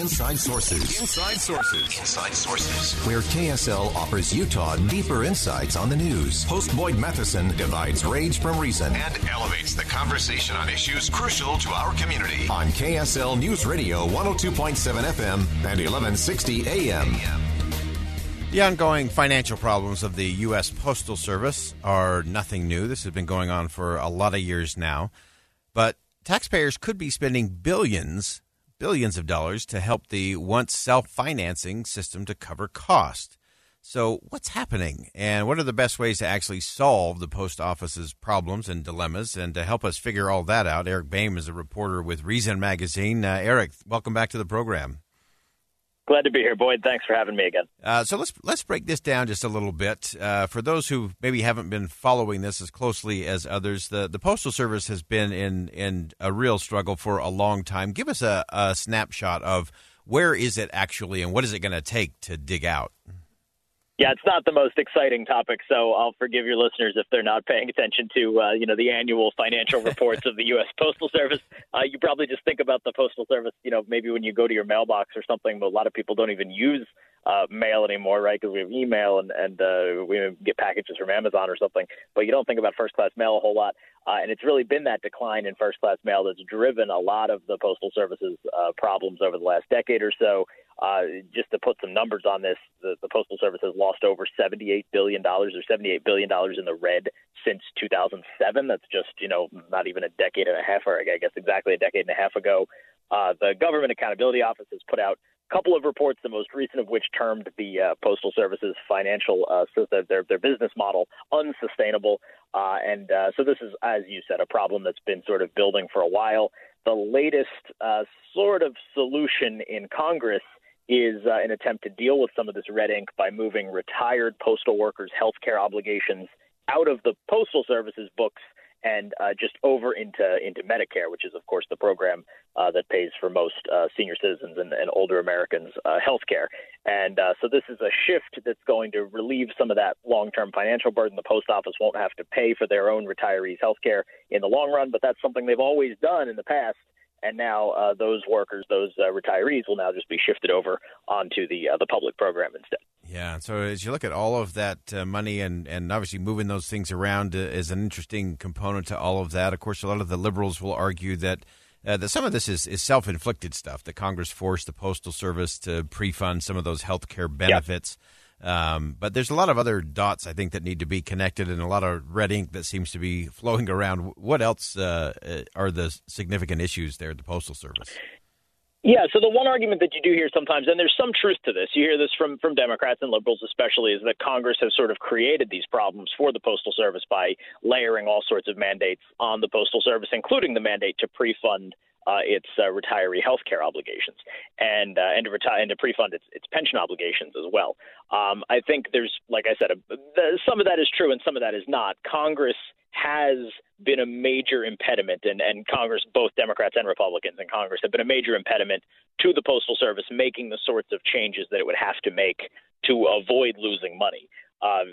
Inside Sources. Inside Sources. Inside Sources. Where KSL offers Utah deeper insights on the news. Host Boyd Matheson divides rage from reason and elevates the conversation on issues crucial to our community. On KSL News Radio 102.7 FM and 1160 AM. The ongoing financial problems of the U.S. Postal Service are nothing new. This has been going on for a lot of years now. But taxpayers could be spending billions billions of dollars to help the once self financing system to cover cost. So, what's happening, and what are the best ways to actually solve the post office's problems and dilemmas? And to help us figure all that out, Eric Boehm is a reporter with Reason Magazine. Uh, Eric, welcome back to the program. Glad to be here, Boyd. Thanks for having me again. Uh, so let's let's break this down just a little bit uh, for those who maybe haven't been following this as closely as others. The the postal service has been in in a real struggle for a long time. Give us a, a snapshot of where is it actually, and what is it going to take to dig out. Yeah, it's not the most exciting topic, so I'll forgive your listeners if they're not paying attention to uh, you know the annual financial reports of the U.S. Postal Service. Uh, you probably just think about the Postal Service, you know, maybe when you go to your mailbox or something, but a lot of people don't even use uh, mail anymore, right? Because we have email and and uh, we get packages from Amazon or something. But you don't think about first class mail a whole lot, uh, and it's really been that decline in first class mail that's driven a lot of the postal service's uh, problems over the last decade or so. Uh, just to put some numbers on this, the, the Postal Service has lost over $78 billion or $78 billion in the red since 2007. That's just, you know, not even a decade and a half, or I guess exactly a decade and a half ago. Uh, the Government Accountability Office has put out a couple of reports, the most recent of which termed the uh, Postal Service's financial, uh, their, their business model unsustainable. Uh, and uh, so this is, as you said, a problem that's been sort of building for a while. The latest uh, sort of solution in Congress is uh, an attempt to deal with some of this red ink by moving retired postal workers' health care obligations out of the Postal Service's books and uh, just over into into Medicare, which is of course the program uh, that pays for most uh, senior citizens and, and older Americans' uh, health care. And uh, so this is a shift that's going to relieve some of that long-term financial burden. The post office won't have to pay for their own retirees' health care in the long run, but that's something they've always done in the past and now uh, those workers, those uh, retirees, will now just be shifted over onto the uh, the public program instead. Yeah. So as you look at all of that uh, money and and obviously moving those things around uh, is an interesting component to all of that. Of course, a lot of the liberals will argue that. Uh, that some of this is, is self inflicted stuff. That Congress forced the Postal Service to pre fund some of those health care benefits. Um, but there's a lot of other dots I think that need to be connected, and a lot of red ink that seems to be flowing around. What else uh, uh, are the significant issues there at the Postal Service? Yeah, so the one argument that you do hear sometimes, and there's some truth to this, you hear this from, from Democrats and liberals especially, is that Congress has sort of created these problems for the Postal Service by layering all sorts of mandates on the Postal Service, including the mandate to pre fund uh, its uh, retiree health care obligations and uh, and to retire and to pre-fund its, its pension obligations as well. Um, I think there's, like I said, a, some of that is true and some of that is not. Congress has been a major impediment, and, and Congress, both Democrats and Republicans in Congress, have been a major impediment to the Postal Service making the sorts of changes that it would have to make to avoid losing money uh,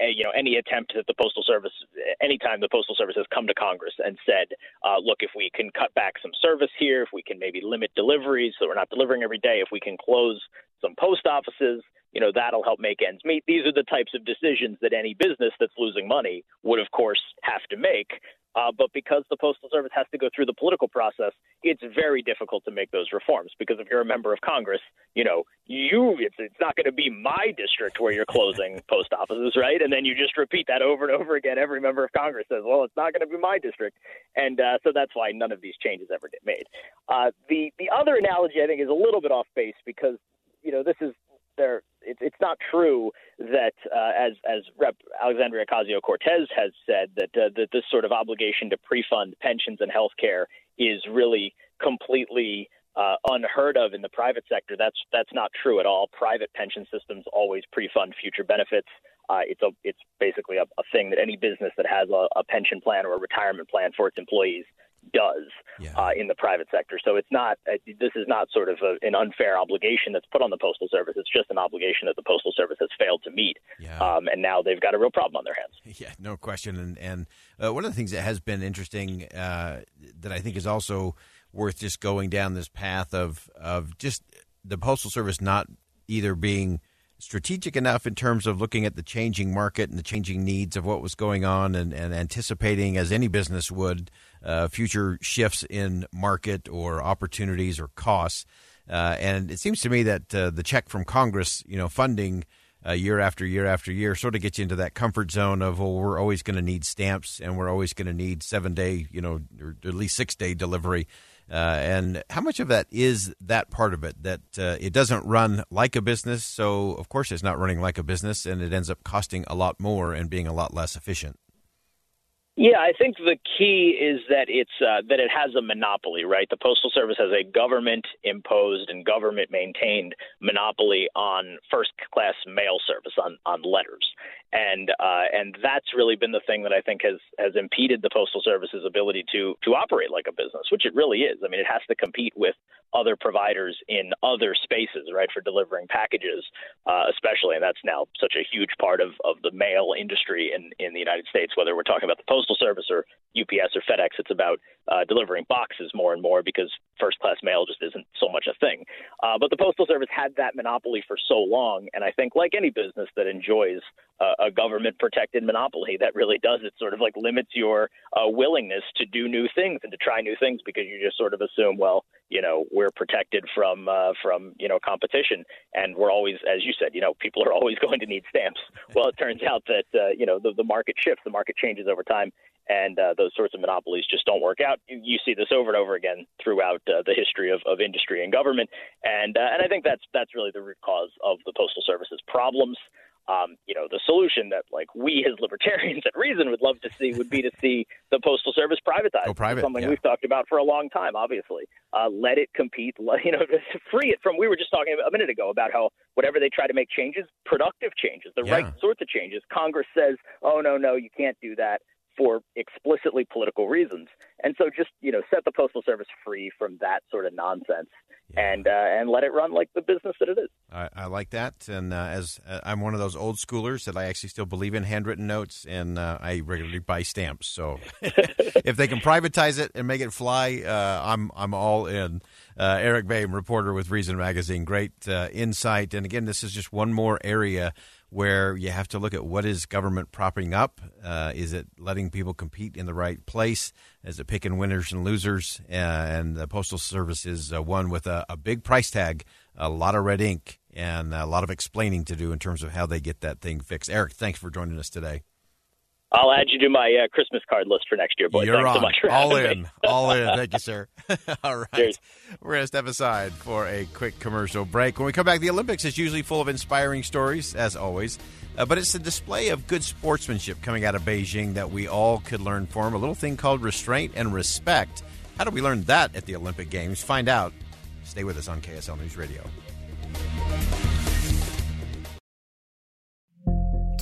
you know, any attempt that the Postal Service, anytime the Postal Service has come to Congress and said, uh, look, if we can cut back some service here, if we can maybe limit deliveries so we're not delivering every day, if we can close some post offices, you know, that'll help make ends meet. These are the types of decisions that any business that's losing money would, of course, have to make. Uh, but because the Postal Service has to go through the political process, it's very difficult to make those reforms because if you're a member of Congress, you know, you it's it's not going to be my district where you're closing post offices, right? And then you just repeat that over and over again. Every member of Congress says, "Well, it's not going to be my district," and uh, so that's why none of these changes ever get made. Uh, the the other analogy I think is a little bit off base because you know this is there. It's it's not true that uh, as as Rep. Alexandria Ocasio Cortez has said that uh, that this sort of obligation to pre-fund pensions and health care is really completely uh, unheard of in the private sector. That's that's not true at all. Private pension systems always pre-fund future benefits. Uh, it's a it's basically a, a, thing that any business that has a, a, pension plan or a retirement plan for its employees does yeah. uh, in the private sector. So it's not uh, this is not sort of a, an unfair obligation that's put on the postal service. It's just an obligation that the postal service has failed to meet, yeah. um, and now they've got a real problem on their hands. Yeah, no question. And and uh, one of the things that has been interesting uh, that I think is also worth just going down this path of of just the postal service not either being strategic enough in terms of looking at the changing market and the changing needs of what was going on and, and anticipating as any business would uh, future shifts in market or opportunities or costs uh, and it seems to me that uh, the check from congress you know funding uh, year after year after year sort of gets you into that comfort zone of well we're always going to need stamps and we're always going to need seven day you know or at least six day delivery uh, and how much of that is that part of it that uh, it doesn't run like a business? So, of course, it's not running like a business, and it ends up costing a lot more and being a lot less efficient. Yeah, I think the key is that it's uh, that it has a monopoly, right? The postal service has a government imposed and government maintained monopoly on first class mail service on on letters, and uh, and that's really been the thing that I think has has impeded the postal service's ability to to operate like a business, which it really is. I mean, it has to compete with other providers in other spaces, right, for delivering packages, uh, especially, and that's now such a huge part of, of the mail industry in, in the United States, whether we're talking about the Postal Service or UPS or FedEx, it's about uh, delivering boxes more and more because first class mail just isn't so much a thing. Uh, but the Postal Service had that monopoly for so long, and I think, like any business that enjoys a government protected monopoly, that really does it sort of like limits your uh, willingness to do new things and to try new things because you just sort of assume, well, you know, we're protected from uh, from you know competition, and we're always, as you said, you know, people are always going to need stamps. Well, it turns out that uh, you know the, the market shifts, the market changes over time, and uh, those sorts of monopolies just don't work out. You, you see this over and over again throughout uh, the history of, of industry and government, and uh, and I think that's that's really the root cause of the postal service's problems. Um, you know, the solution that like we as libertarians at Reason would love to see would be to see the postal service privatized. Go private, something yeah. we've talked about for a long time. Obviously, uh, let it compete. Let, you know, free it from. We were just talking a minute ago about how whatever they try to make changes, productive changes, the Yeah. right sorts of changes. Congress says, "Oh no, no, you can't do that." For explicitly political reasons, and so just you know set the postal service free from that sort of nonsense, and uh, and let it run like the business that it is. I, I like that, and uh, as uh, I'm one of those old schoolers that I actually still believe in handwritten notes, and uh, I regularly buy stamps. So if they can privatize it and make it fly, uh, I'm I'm all in. Uh, Eric Boehm, reporter with Reason Magazine, great uh, insight. And again, this is just one more area where you have to look at what is government propping up. Uh, is it letting people compete in the right place? Is it picking winners and losers? Uh, and the Postal Service is uh, one with a, a big price tag, a lot of red ink, and a lot of explaining to do in terms of how they get that thing fixed. Eric, thanks for joining us today. I'll add you to my uh, Christmas card list for next year, Boyd. You're Thanks on. so much for all in. me. all in. Thank you, sir. all right. Cheers. We're going to step aside for a quick commercial break. When we come back, the Olympics is usually full of inspiring stories, as always. Uh, but it's a display of good sportsmanship coming out of Beijing that we all could learn from. A little thing called restraint and respect. How do we learn that at the Olympic Games? Find out. Stay with us on KSL News Radio.